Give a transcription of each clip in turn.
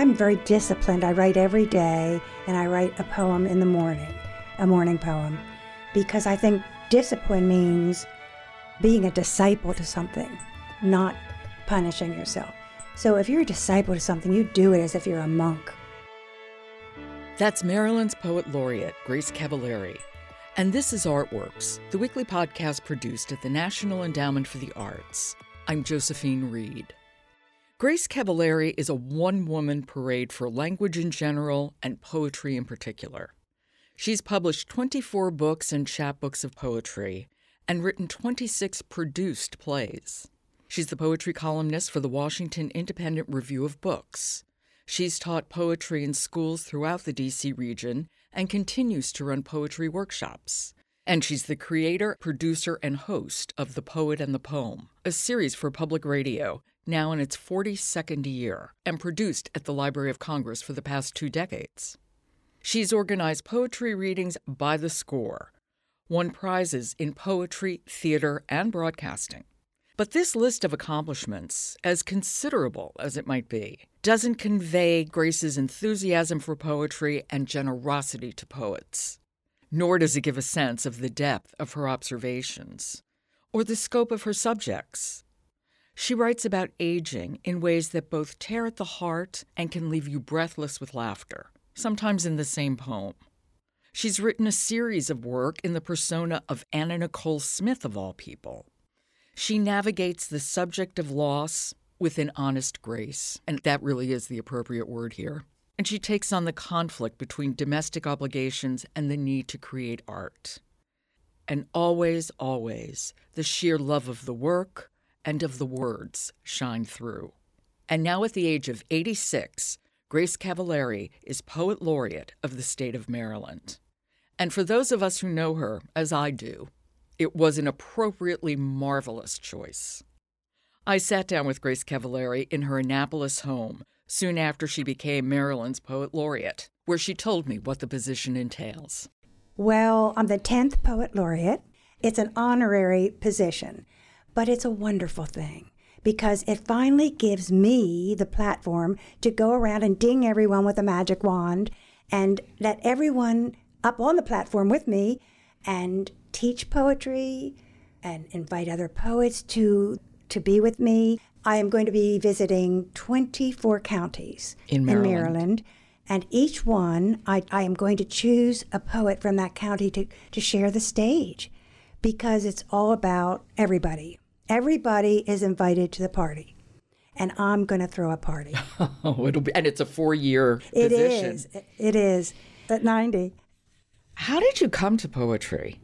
I'm very disciplined. I write every day and I write a poem in the morning, a morning poem, because I think discipline means being a disciple to something, not punishing yourself. So if you're a disciple to something, you do it as if you're a monk. That's Maryland's poet laureate, Grace Cavalieri. And this is Artworks, the weekly podcast produced at the National Endowment for the Arts. I'm Josephine Reed. Grace Cavalieri is a one woman parade for language in general and poetry in particular. She's published 24 books and chapbooks of poetry and written 26 produced plays. She's the poetry columnist for the Washington Independent Review of Books. She's taught poetry in schools throughout the D.C. region and continues to run poetry workshops. And she's the creator, producer, and host of The Poet and the Poem, a series for public radio, now in its 42nd year, and produced at the Library of Congress for the past two decades. She's organized poetry readings by the score, won prizes in poetry, theater, and broadcasting. But this list of accomplishments, as considerable as it might be, doesn't convey Grace's enthusiasm for poetry and generosity to poets. Nor does it give a sense of the depth of her observations or the scope of her subjects. She writes about aging in ways that both tear at the heart and can leave you breathless with laughter, sometimes in the same poem. She's written a series of work in the persona of Anna Nicole Smith, of all people. She navigates the subject of loss with an honest grace, and that really is the appropriate word here. And she takes on the conflict between domestic obligations and the need to create art. And always, always, the sheer love of the work and of the words shine through. And now, at the age of 86, Grace Cavalieri is Poet Laureate of the state of Maryland. And for those of us who know her, as I do, it was an appropriately marvelous choice. I sat down with Grace Cavalieri in her Annapolis home soon after she became Maryland's Poet Laureate, where she told me what the position entails. Well, I'm the 10th Poet Laureate. It's an honorary position, but it's a wonderful thing because it finally gives me the platform to go around and ding everyone with a magic wand and let everyone up on the platform with me and teach poetry and invite other poets to to be with me. I am going to be visiting 24 counties in Maryland. In Maryland and each one, I, I am going to choose a poet from that county to, to share the stage because it's all about everybody. Everybody is invited to the party. And I'm going to throw a party. oh, it'll be, and it's a four year It is. It is at 90. How did you come to poetry?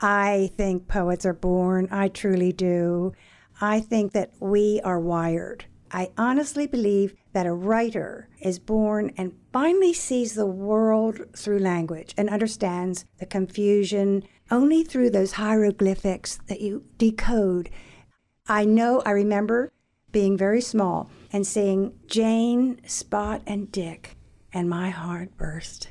I think poets are born. I truly do. I think that we are wired. I honestly believe that a writer is born and finally sees the world through language and understands the confusion only through those hieroglyphics that you decode. I know, I remember being very small and seeing Jane, Spot, and Dick, and my heart burst.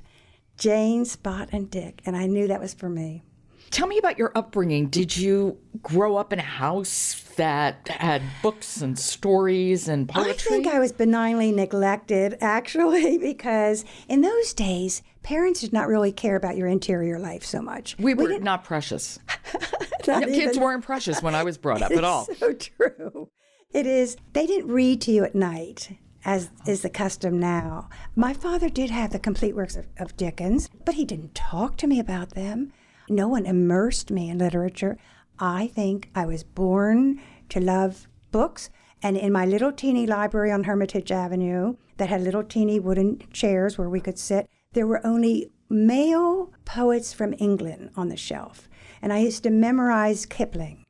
Jane, Spot, and Dick, and I knew that was for me. Tell me about your upbringing. Did you grow up in a house that had books and stories and poetry? I think I was benignly neglected, actually, because in those days, parents did not really care about your interior life so much. We were we not precious. not Kids weren't precious when I was brought up at all. So true. It is. They didn't read to you at night as is the custom now. My father did have the complete works of, of, Dickens, but he didn't talk to me about them. No one immersed me in literature. I think I was born to love books. And in my little teeny library on Hermitage Avenue that had little teeny wooden chairs where we could sit, there were only male poets from England on the shelf. And I used to memorize Kipling.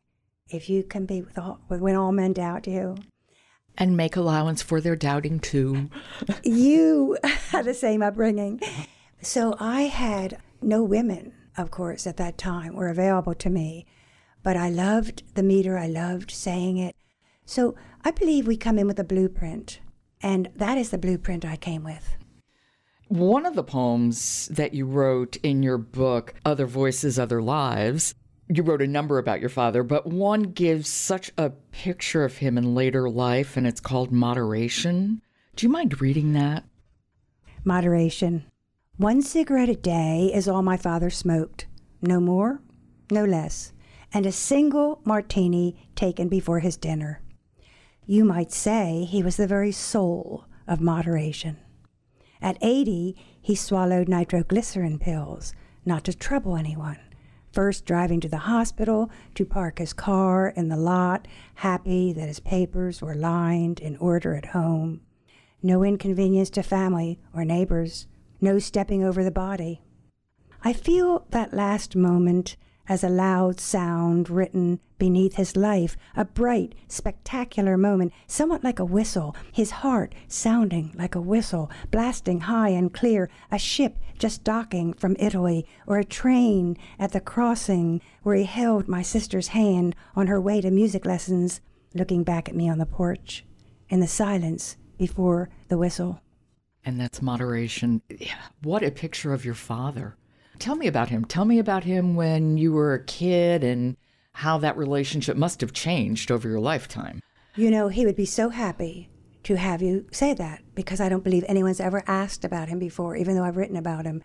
If you can be with all, when all men doubt you. And make allowance for their doubting too. you had the same upbringing. So I had no women of course, at that time were available to me. But I loved the meter, I loved saying it. So I believe we come in with a blueprint, and that is the blueprint I came with. One of the poems that you wrote in your book, Other Voices, Other Lives, you wrote a number about your father, but one gives such a picture of him in later life, and it's called Moderation. Do you mind reading that? Moderation. One cigarette a day is all my father smoked. No more, no less. And a single martini taken before his dinner. You might say he was the very soul of moderation. At 80, he swallowed nitroglycerin pills, not to trouble anyone. First, driving to the hospital to park his car in the lot, happy that his papers were lined in order at home. No inconvenience to family or neighbors, no stepping over the body. I feel that last moment as a loud sound written beneath his life, a bright, spectacular moment, somewhat like a whistle, his heart sounding like a whistle, blasting high and clear, a ship just docking from Italy, or a train at the crossing where he held my sister's hand on her way to music lessons, looking back at me on the porch, in the silence before the whistle. And that's moderation. What a picture of your father. Tell me about him. Tell me about him when you were a kid and how that relationship must have changed over your lifetime. You know, he would be so happy to have you say that because I don't believe anyone's ever asked about him before, even though I've written about him.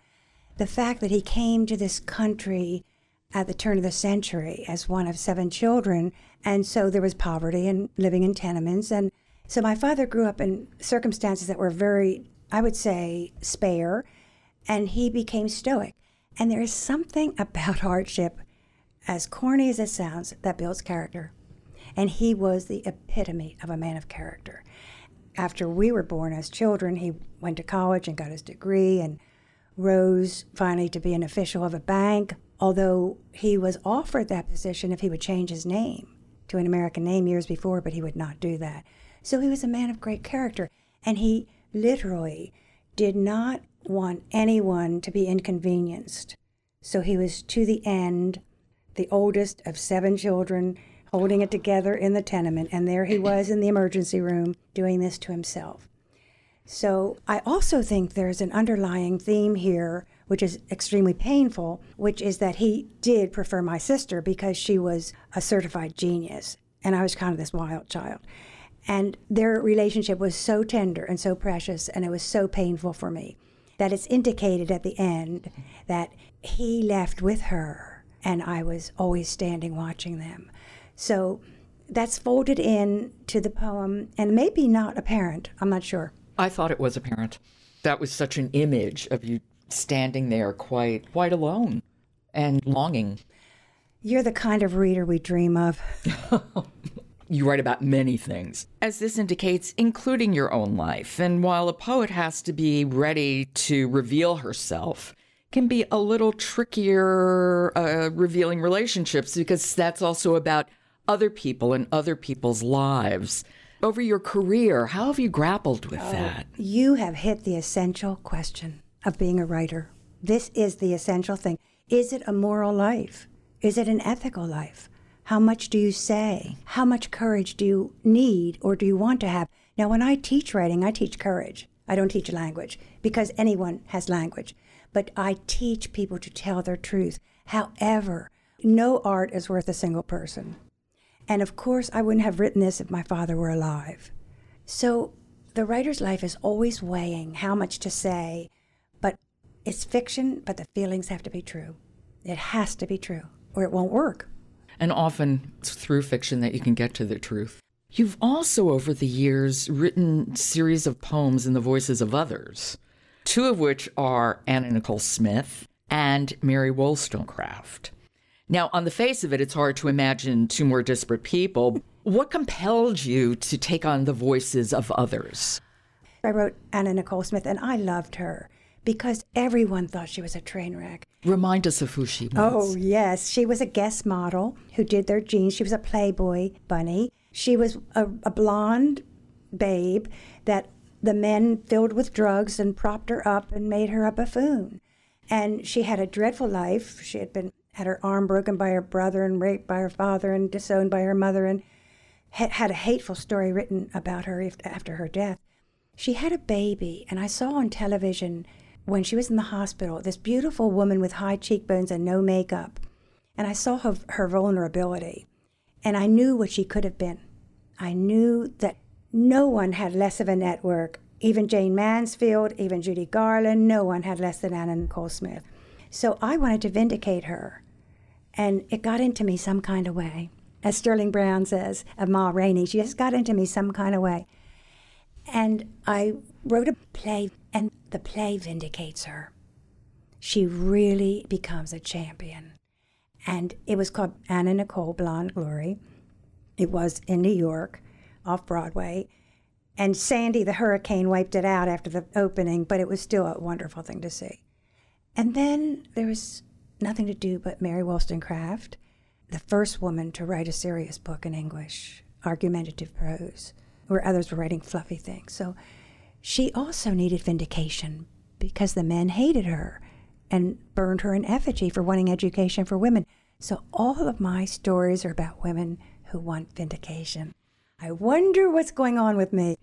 The fact that he came to this country at the turn of the century as one of seven children, and so there was poverty and living in tenements. And so my father grew up in circumstances that were very, I would say, spare, and he became stoic. And there is something about hardship, as corny as it sounds, that builds character. And he was the epitome of a man of character. After we were born as children, he went to college and got his degree and rose finally to be an official of a bank, although he was offered that position if he would change his name to an American name years before, but he would not do that. So he was a man of great character. And he literally did not want anyone to be inconvenienced. So he was to the end, the oldest of seven children, holding it together in the tenement. And there he was in the emergency room doing this to himself. So I also think there's an underlying theme here, which is extremely painful, which is that he did prefer my sister because she was a certified genius. And I was kind of this wild child. And their relationship was so tender and so precious, and it was so painful for me that it's indicated at the end that he left with her and I was always standing watching them. So that's folded in to the poem and maybe not apparent. I'm not sure. I thought it was apparent. That was such an image of you standing there quite quite alone and longing. You're the kind of reader we dream of. You write about many things, as this indicates, including your own life. And while a poet has to be ready to reveal herself, can be a little trickier uh, revealing relationships because that's also about other people and other people's lives. Over your career, how have you grappled with oh, that? You have hit the essential question of being a writer. This is the essential thing. Is it a moral life? Is it an ethical life? How much do you say? How much courage do you need or do you want to have? Now, when I teach writing, I teach courage. I don't teach language because anyone has language. But I teach people to tell their truth. However, no art is worth a single person. And of course, I wouldn't have written this if my father were alive. So the writer's life is always weighing how much to say, but it's fiction, but the feelings have to be true. It has to be true, or it won't work and often it's through fiction that you can get to the truth. You've also, over the years, written series of poems in the voices of others, two of which are Anna Nicole Smith and Mary Wollstonecraft. Now, on the face of it, it's hard to imagine two more disparate people. What compelled you to take on the voices of others? I wrote Anna Nicole Smith, and I loved her because everyone thought she was a train wreck. Remind us of who she was. Oh, yes. She was a Guess model who did their jeans. She was a Playboy bunny. She was a, a blonde babe that the men filled with drugs and propped her up and made her a buffoon. And she had a dreadful life. She had been had her arm broken by her brother and raped by her father and disowned by her mother and had a hateful story written about her after her death. She had a baby, and I saw on television when she was in the hospital, this beautiful woman with high cheekbones and no makeup. And I saw her, her vulnerability. And I knew what she could have been. I knew that no one had less of a network even Jayne Mansfield, even Judy Garland, no one had less than Anna Nicole Smith. So I wanted to vindicate her. And it got into me some kind of way. As Sterling Brown says of Ma Rainey, she just got into me some kind of way. And I wrote a play, and the play vindicates her. She really becomes a champion. And it was called Anna Nicole Blonde Glory. It was in New York, off Broadway. And Sandy the hurricane wiped it out after the opening, but it was still a wonderful thing to see. And then there was nothing to do but Mary Wollstonecraft, the first woman to write a serious book in English, argumentative prose, where others were writing fluffy things. So she also needed vindication because the men hated her and burned her in effigy for wanting education for women. So all of my stories are about women who want vindication. I wonder what's going on with me.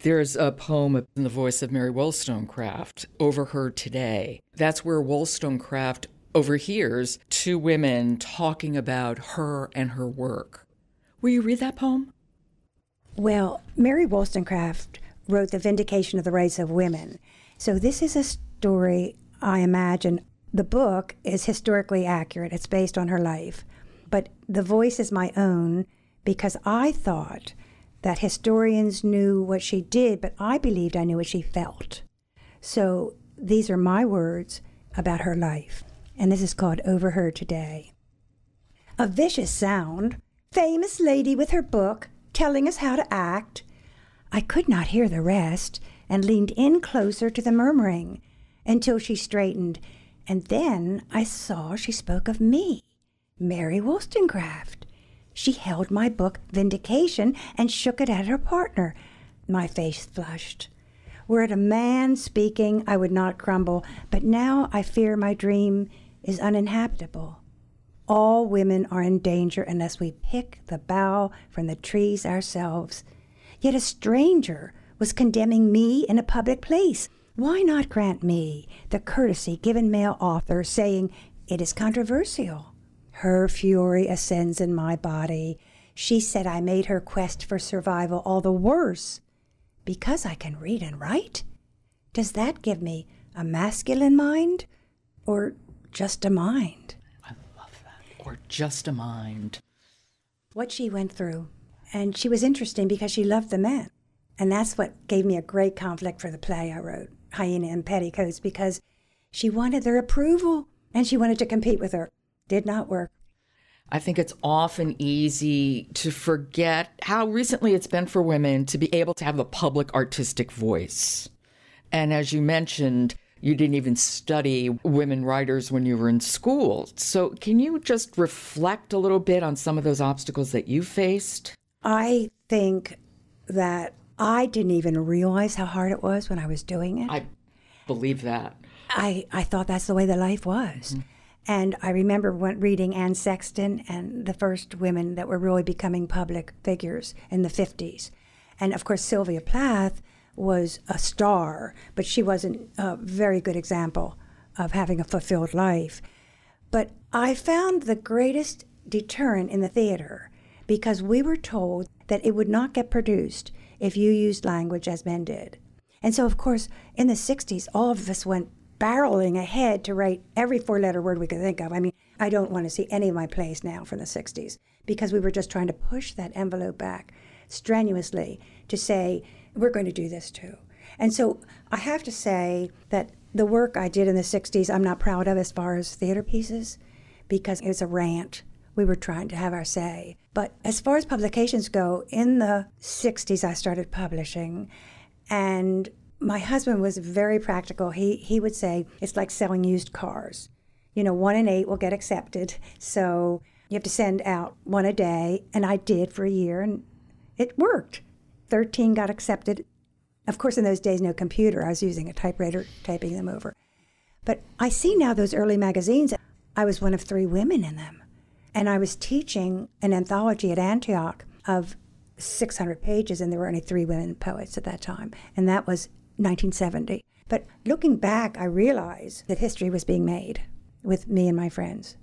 There's a poem in the voice of Mary Wollstonecraft, Overheard Today. That's where Wollstonecraft overhears two women talking about her and her work. Will you read that poem? Well, Mary Wollstonecraft wrote The Vindication of the Rights of Women. So this is a story, I imagine. The book is historically accurate, it's based on her life. But the voice is my own because I thought that historians knew what she did, but I believed I knew what she felt. So these are my words about her life, and this is called Overheard Today. A vicious sound, famous lady with her book telling us how to act. I could not hear the rest and leaned in closer to the murmuring until she straightened, and then I saw she spoke of me, Mary Wollstonecraft. She held my book, Vindication, and shook it at her partner. My face flushed. Were it a man speaking, I would not crumble, but now I fear my dream is uninhabitable. All women are in danger unless we pick the bough from the trees ourselves. Yet a stranger was condemning me in a public place. Why not grant me the courtesy given male authors, saying it is controversial? Her fury ascends in my body. She said I made her quest for survival all the worse because I can read and write. Does that give me a masculine mind or just a mind? I love that. Or just a mind. What she went through. And she was interesting because she loved the men. And that's what gave me a great conflict for the play I wrote, Hyena in Petticoats, because she wanted their approval and she wanted to compete with her did not work. I think it's often easy to forget how recently it's been for women to be able to have a public artistic voice. And as you mentioned, you didn't even study women writers when you were in school. So, can you just reflect a little bit on some of those obstacles that you faced? I think that I didn't even realize how hard it was when I was doing it. I believe that. I, I thought that's the way the life was. Mm-hmm. And I remember when reading Anne Sexton and the first women that were really becoming public figures in the 50s. And of course, Sylvia Plath was a star, but she wasn't a very good example of having a fulfilled life. But I found the greatest deterrent in the theater because we were told that it would not get produced if you used language as men did. And so, of course, in the 60s, all of us went barreling ahead to write every four letter word we could think of. I mean, I don't want to see any of my plays now from the 60s because we were just trying to push that envelope back strenuously to say, we're going to do this too. And so I have to say that the work I did in the 60s, I'm not proud of as far as theater pieces because it was a rant. We were trying to have our say. But as far as publications go, in the 60s, I started publishing. And my husband was very practical. He he would say it's like selling used cars. You know, one in eight will get accepted, so you have to send out one a day, and I did for a year, and it worked. Thirteen got accepted. Of course, in those days, no computer. I was using a typewriter, typing them over. But I see now those early magazines. I was one of three women in them, and I was teaching an anthology at Antioch of 600 pages, and there were only three women poets at that time, and that was 1970. But looking back, I realize that history was being made with me and my friends.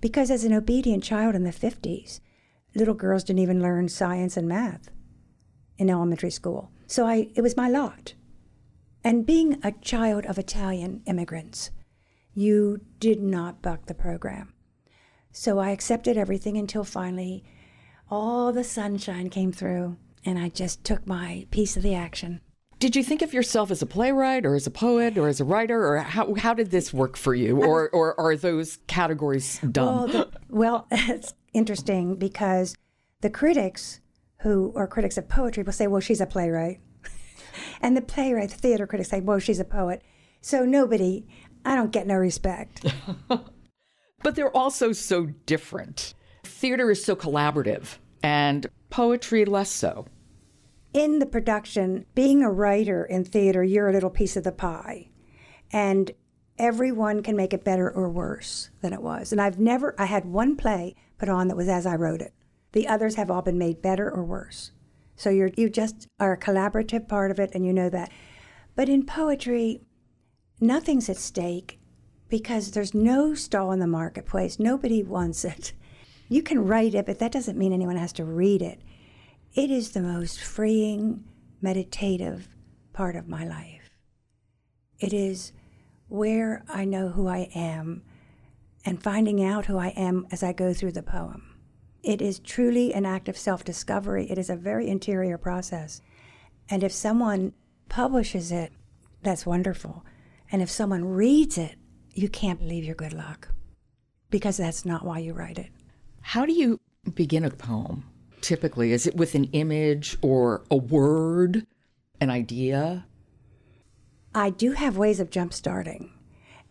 Because as an obedient child in the 50s, little girls didn't even learn science and math in elementary school. So I, it was my lot. And being a child of Italian immigrants, you did not buck the program. So I accepted everything until finally all the sunshine came through and I just took my piece of the action. Did you think of yourself as a playwright or as a poet or as a writer or how, how did this work for you um, or, or are those categories dumb? Well, the, well, it's interesting because the critics who are critics of poetry will say, well, she's a playwright. and the playwright, the theater critics say, well, she's a poet. So nobody, I don't get no respect. but they're also so different. Theater is so collaborative and poetry less so in the production, being a writer in theater, you're a little piece of the pie. And everyone can make it better or worse than it was. And I've never, I had one play put on that was as I wrote it. The others have all been made better or worse. So you're, you just are a collaborative part of it and you know that. But in poetry, nothing's at stake because there's no stall in the marketplace. Nobody wants it. You can write it, but that doesn't mean anyone has to read it. It is the most freeing, meditative part of my life. It is where I know who I am and finding out who I am as I go through the poem. It is truly an act of self discovery. It is a very interior process. And if someone publishes it, that's wonderful. And if someone reads it, you can't believe your good luck because that's not why you write it. How do you begin a poem? Typically? Is it with an image or a word, an idea? I do have ways of jump starting.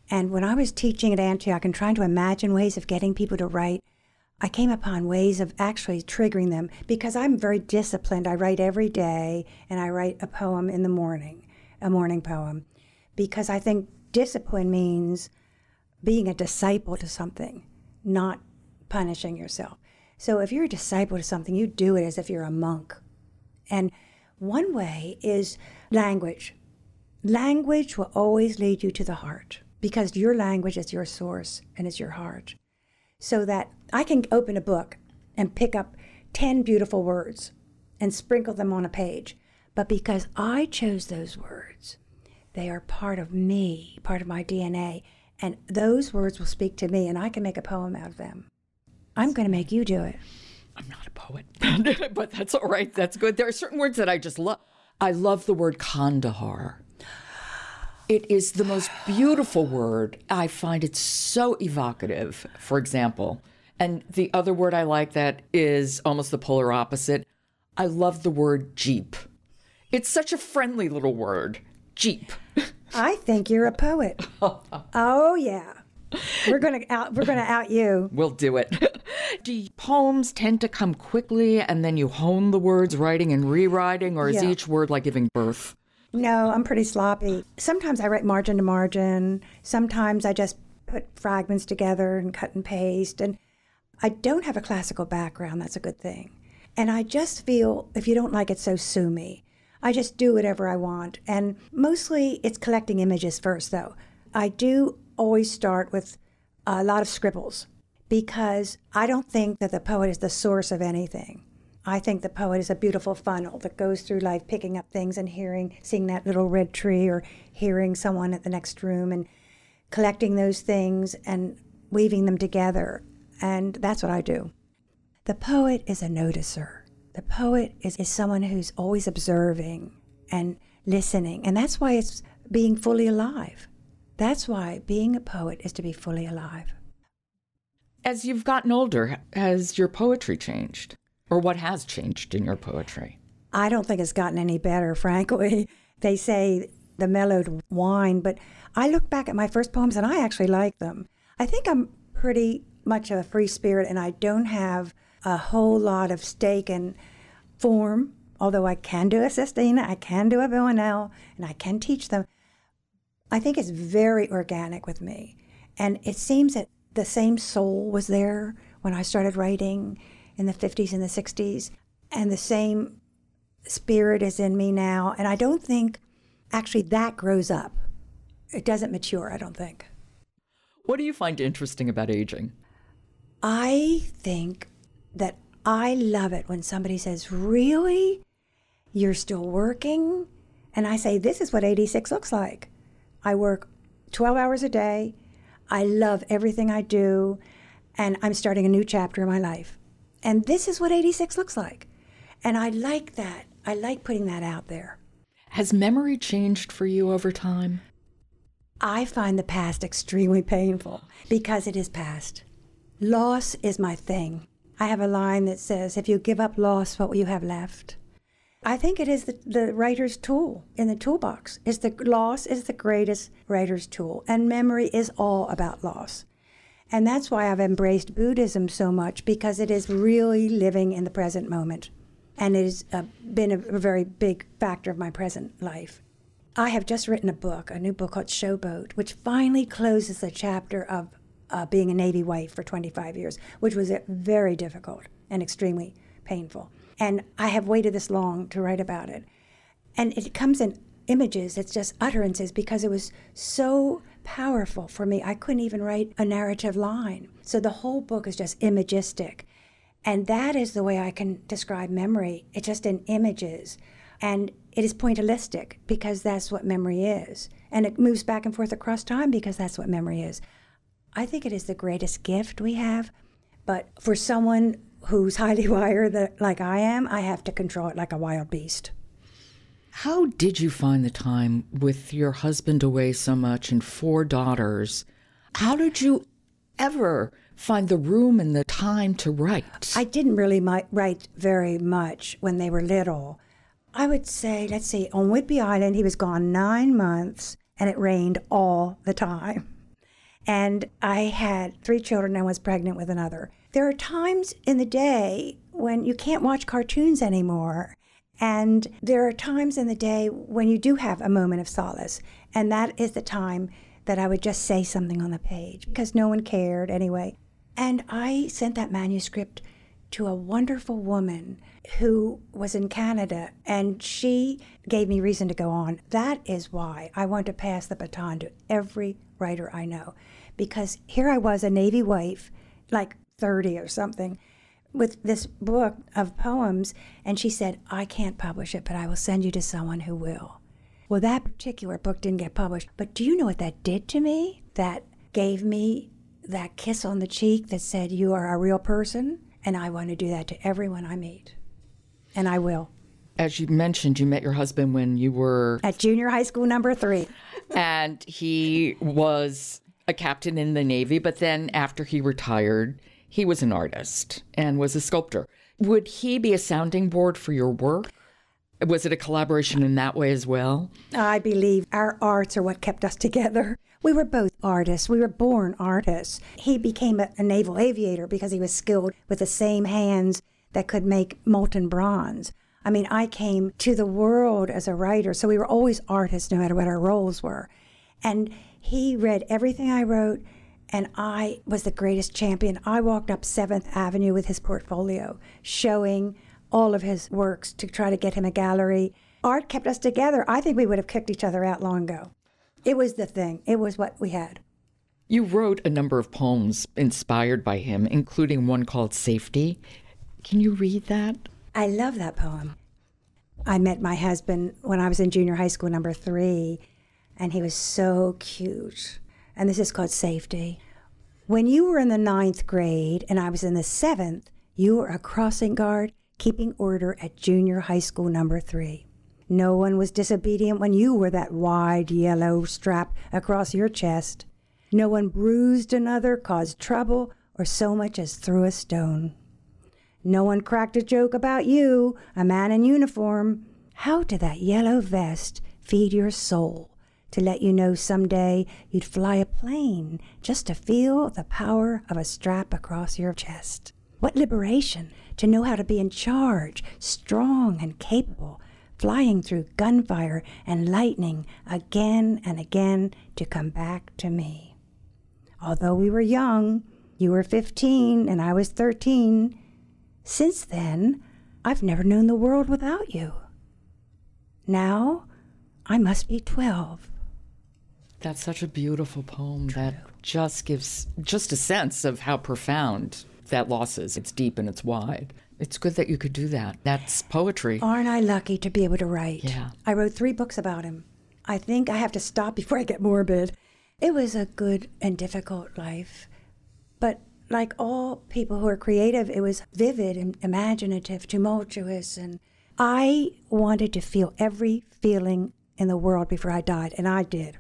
And when I was teaching at Antioch and trying to imagine ways of getting people to write, I came upon ways of actually triggering them because I'm very disciplined. I write every day and I write a poem in the morning, a morning poem, because I think discipline means being a disciple to something, not punishing yourself. So if you're a disciple to something, you do it as if you're a monk. And one way is language. Language will always lead you to the heart because your language is your source and it's your heart. So that I can open a book and pick up 10 beautiful words and sprinkle them on a page. But because I chose those words, they are part of me, part of my DNA. And those words will speak to me, and I can make a poem out of them. I'm going to make you do it. I'm not a poet, but that's all right. That's good. There are certain words that I just love. I love the word Kandahar. It is the most beautiful word. I find it so evocative, for example. And the other word I like that is almost the polar opposite. I love the word Jeep. It's such a friendly little word. Jeep. I think you're a poet. oh, yeah. We're gonna out. We're gonna out you. We'll do it. do poems tend to come quickly, and then you hone the words, writing and rewriting, or is yeah. each word like giving birth? No, I'm pretty sloppy. Sometimes I write margin to margin. Sometimes I just put fragments together and cut and paste. And I don't have a classical background. That's a good thing. And I just feel if you don't like it, so sue me. I just do whatever I want. And mostly it's collecting images first, though. I do always start with a lot of scribbles because I don't think that the poet is the source of anything. I think the poet is a beautiful funnel that goes through life picking up things and hearing, seeing that little red tree or hearing someone at the next room and collecting those things and weaving them together. And that's what I do. The poet is a noticer. The poet is, is someone who's always observing and listening. And that's why it's being fully alive. That's why being a poet is to be fully alive. As you've gotten older, has your poetry changed? Or what has changed in your poetry? I don't think it's gotten any better, frankly. They say the mellowed wine, but I look back at my first poems and I actually like them. I think I'm pretty much of a free spirit and I don't have a whole lot of stake in form, although I can do a sestina, I can do a villanelle, and I can teach them. I think it's very organic with me. And it seems that the same soul was there when I started writing in the 50s and the 60s, and the same spirit is in me now. And I don't think actually that grows up. It doesn't mature, I don't think. What do you find interesting about aging? I think that I love it when somebody says, Really? You're still working? And I say, This is what 86 looks like. I work 12 hours a day. I love everything I do. And I'm starting a new chapter in my life. And this is what 86 looks like. And I like that. I like putting that out there. Has memory changed for you over time? I find the past extremely painful because it is past. Loss is my thing. I have a line that says, If you give up loss, what will you have left? I think it is the, the writer's tool in the toolbox. Is the loss is the greatest writer's tool, and memory is all about loss. And that's why I've embraced Buddhism so much because it is really living in the present moment. And it has uh, been a, a very big factor of my present life. I have just written a book, a new book called Showboat, which finally closes the chapter of uh, being a Navy wife for 25 years, which was uh, very difficult and extremely painful. And I have waited this long to write about it. And it comes in images, it's just utterances because it was so powerful for me. I couldn't even write a narrative line. So the whole book is just imagistic. And that is the way I can describe memory. It's just in images. And it is pointillistic because that's what memory is. And it moves back and forth across time because that's what memory is. I think it is the greatest gift we have. But for someone who's highly wired like I am, I have to control it like a wild beast. How did you find the time with your husband away so much and four daughters? How did you ever find the room and the time to write? I didn't really write very much when they were little. I would say, let's see, on Whidbey Island, he was gone nine months and it rained all the time. And I had three children and was pregnant with another. There are times in the day when you can't watch cartoons anymore. And there are times in the day when you do have a moment of solace. And that is the time that I would just say something on the page because no one cared anyway. And I sent that manuscript to a wonderful woman who was in Canada and she gave me reason to go on. That is why I want to pass the baton to every writer I know because here I was, a Navy wife, like 30 or something, with this book of poems, and she said, I can't publish it, but I will send you to someone who will. Well, that particular book didn't get published, but do you know what that did to me? That gave me that kiss on the cheek that said, You are a real person, and I want to do that to everyone I meet. And I will. As you mentioned, you met your husband when you were at junior high school number three. and he was a captain in the Navy, but then after he retired, he was an artist and was a sculptor. Would he be a sounding board for your work? Was it a collaboration in that way as well? I believe our arts are what kept us together. We were both artists. We were born artists. He became a, a naval aviator because he was skilled with the same hands that could make molten bronze. I mean, I came to the world as a writer, so we were always artists no matter what our roles were. And he read everything I wrote, and I was the greatest champion. I walked up 7th Avenue with his portfolio, showing all of his works to try to get him a gallery. Art kept us together. I think we would have kicked each other out long ago. It was the thing, it was what we had. You wrote a number of poems inspired by him, including one called Safety. Can you read that? I love that poem. I met my husband when I was in junior high school, number three and he was so cute. And this is called safety. When you were in the ninth grade and I was in the seventh, you were a crossing guard keeping order at junior high school number three. No one was disobedient when you wore that wide yellow strap across your chest. No one bruised another, caused trouble, or so much as threw a stone. No one cracked a joke about you, a man in uniform. How did that yellow vest feed your soul? To let you know someday you'd fly a plane just to feel the power of a strap across your chest. What liberation to know how to be in charge, strong and capable, flying through gunfire and lightning again and again to come back to me. Although we were young, you were 15 and I was 13. Since then, I've never known the world without you. Now, I must be 12. That's such a beautiful poem True. that just gives just a sense of how profound that loss is. It's deep and it's wide. It's good that you could do that. That's poetry. Aren't I lucky to be able to write? Yeah. I wrote three books about him. I think I have to stop before I get morbid. It was a good and difficult life. But like all people who are creative, it was vivid and imaginative, tumultuous. And I wanted to feel every feeling in the world before I died, and I did.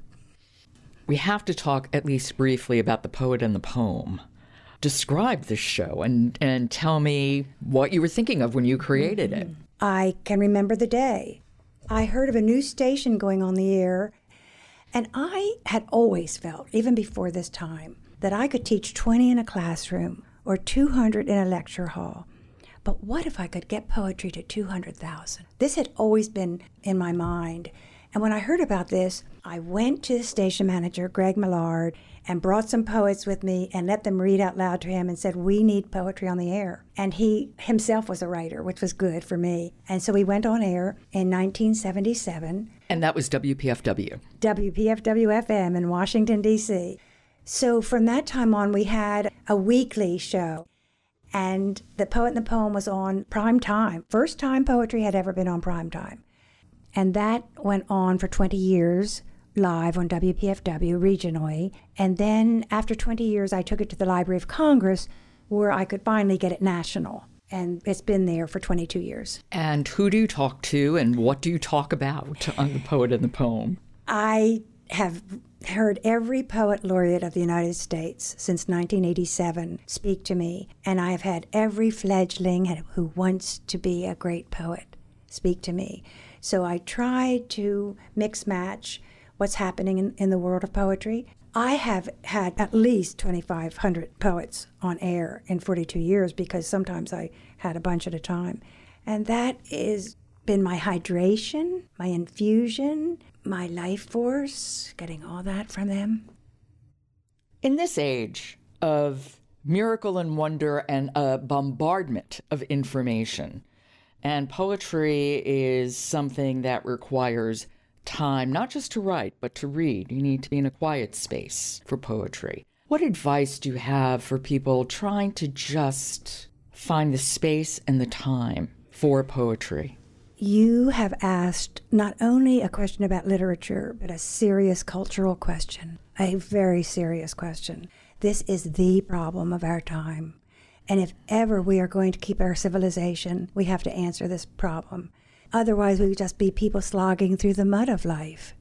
We have to talk at least briefly about the poet and the poem. Describe this show and, and tell me what you were thinking of when you created it. I can remember the day. I heard of a new station going on the air, and I had always felt, even before this time, that I could teach 20 in a classroom or 200 in a lecture hall. But what if I could get poetry to 200,000? This had always been in my mind. And when I heard about this, I went to the station manager, Greg Millard, and brought some poets with me and let them read out loud to him and said, We need poetry on the air. And he himself was a writer, which was good for me. And so we went on air in 1977. And that was WPFW. WPFW FM in Washington, D.C. So from that time on, we had a weekly show. And The Poet and the Poem was on prime time. First time poetry had ever been on prime time. And that went on for 20 years live on WPFW regionally. And then after 20 years, I took it to the Library of Congress where I could finally get it national. And it's been there for 22 years. And who do you talk to and what do you talk about on The Poet and the Poem? I have heard every poet laureate of the United States since 1987 speak to me, and I have had every fledgling who wants to be a great poet speak to me. So I try to mix match what's happening in, in the world of poetry. I have had at least 2,500 poets on air in 42 years because sometimes I had a bunch at a time. And that has been my hydration, my infusion, my life force, getting all that from them. In this age of miracle and wonder and a bombardment of information, and poetry is something that requires time, not just to write, but to read. You need to be in a quiet space for poetry. What advice do you have for people trying to just find the space and the time for poetry? You have asked not only a question about literature, but a serious cultural question, a very serious question. This is the problem of our time. And if ever we are going to keep our civilization, we have to answer this problem. Otherwise, we would just be people slogging through the mud of life.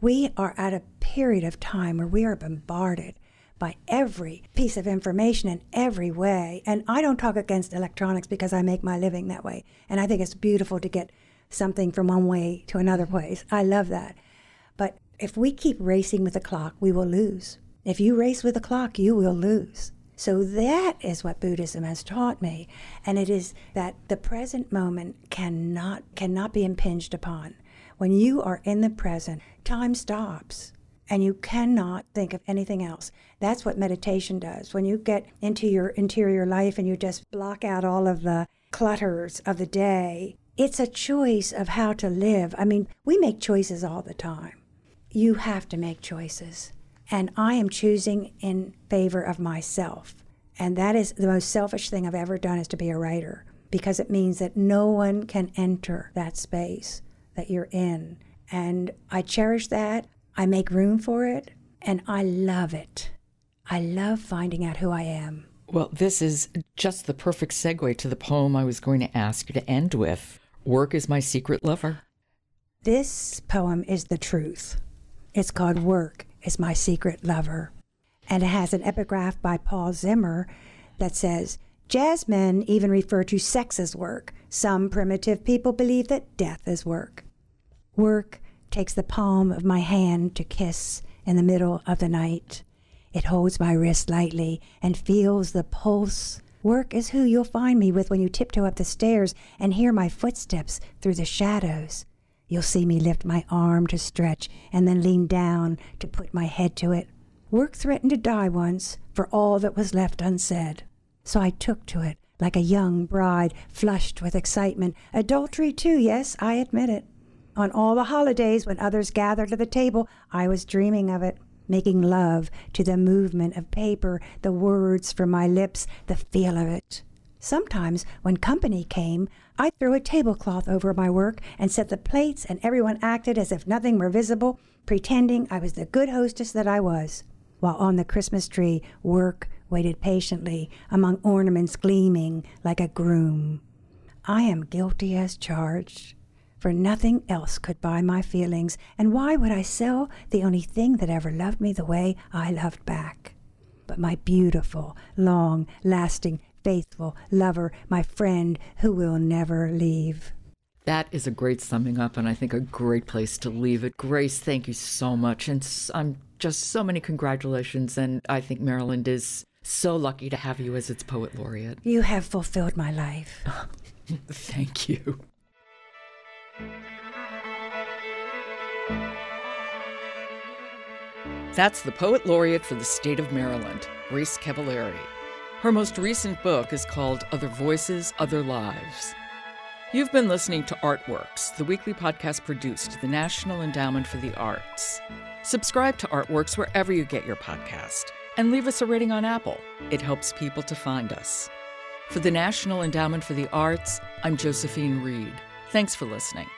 We are at a period of time where we are bombarded by every piece of information in every way. And I don't talk against electronics because I make my living that way. And I think it's beautiful to get something from one way to another place. I love that. But if we keep racing with the clock, we will lose. If you race with the clock, you will lose. So that is what Buddhism has taught me, and it is that the present moment cannot cannot be impinged upon. When you are in the present, time stops and you cannot think of anything else. That's what meditation does. When you get into your interior life and you just block out all of the clutters of the day, it's a choice of how to live. I mean, we make choices all the time. You have to make choices. And I am choosing in favor of myself. And that is the most selfish thing I've ever done is to be a writer because it means that no one can enter that space that you're in. And I cherish that. I make room for it. And I love it. I love finding out who I am. Well, this is just the perfect segue to the poem I was going to ask you to end with Work is My Secret Lover. This poem is the truth. It's called Work is My Secret Lover. And it has an epigraph by Paul Zimmer that says, Jazz men even refer to sex as work. Some primitive people believe that death is work. Work takes the palm of my hand to kiss in the middle of the night. It holds my wrist lightly and feels the pulse. Work is who you'll find me with when you tiptoe up the stairs and hear my footsteps through the shadows. You'll see me lift my arm to stretch and then lean down to put my head to it. Work threatened to die once for all that was left unsaid. So I took to it like a young bride flushed with excitement. Adultery, too, yes, I admit it. On all the holidays when others gathered at the table, I was dreaming of it, making love to the movement of paper, the words from my lips, the feel of it. Sometimes, when company came, I'd throw a tablecloth over my work and set the plates, and everyone acted as if nothing were visible, pretending I was the good hostess that I was. While on the Christmas tree, work waited patiently among ornaments gleaming like a groom. I am guilty as charged, for nothing else could buy my feelings, and why would I sell the only thing that ever loved me the way I loved back? But my beautiful, long lasting faithful lover, my friend who will never leave. That is a great summing up, and I think a great place to leave it. Grace, thank you so much. And I'm just so many congratulations. And I think Maryland is so lucky to have you as its poet laureate. You have fulfilled my life. thank you. That's the Poet Laureate for the state of Maryland, Grace Cavalieri. Her most recent book is called Other Voices, Other Lives. You've been listening to Artworks, the weekly podcast produced at the National Endowment for the Arts. Subscribe to Artworks wherever you get your podcast and leave us a rating on Apple. It helps people to find us. For the National Endowment for the Arts, I'm Josephine Reed. Thanks for listening.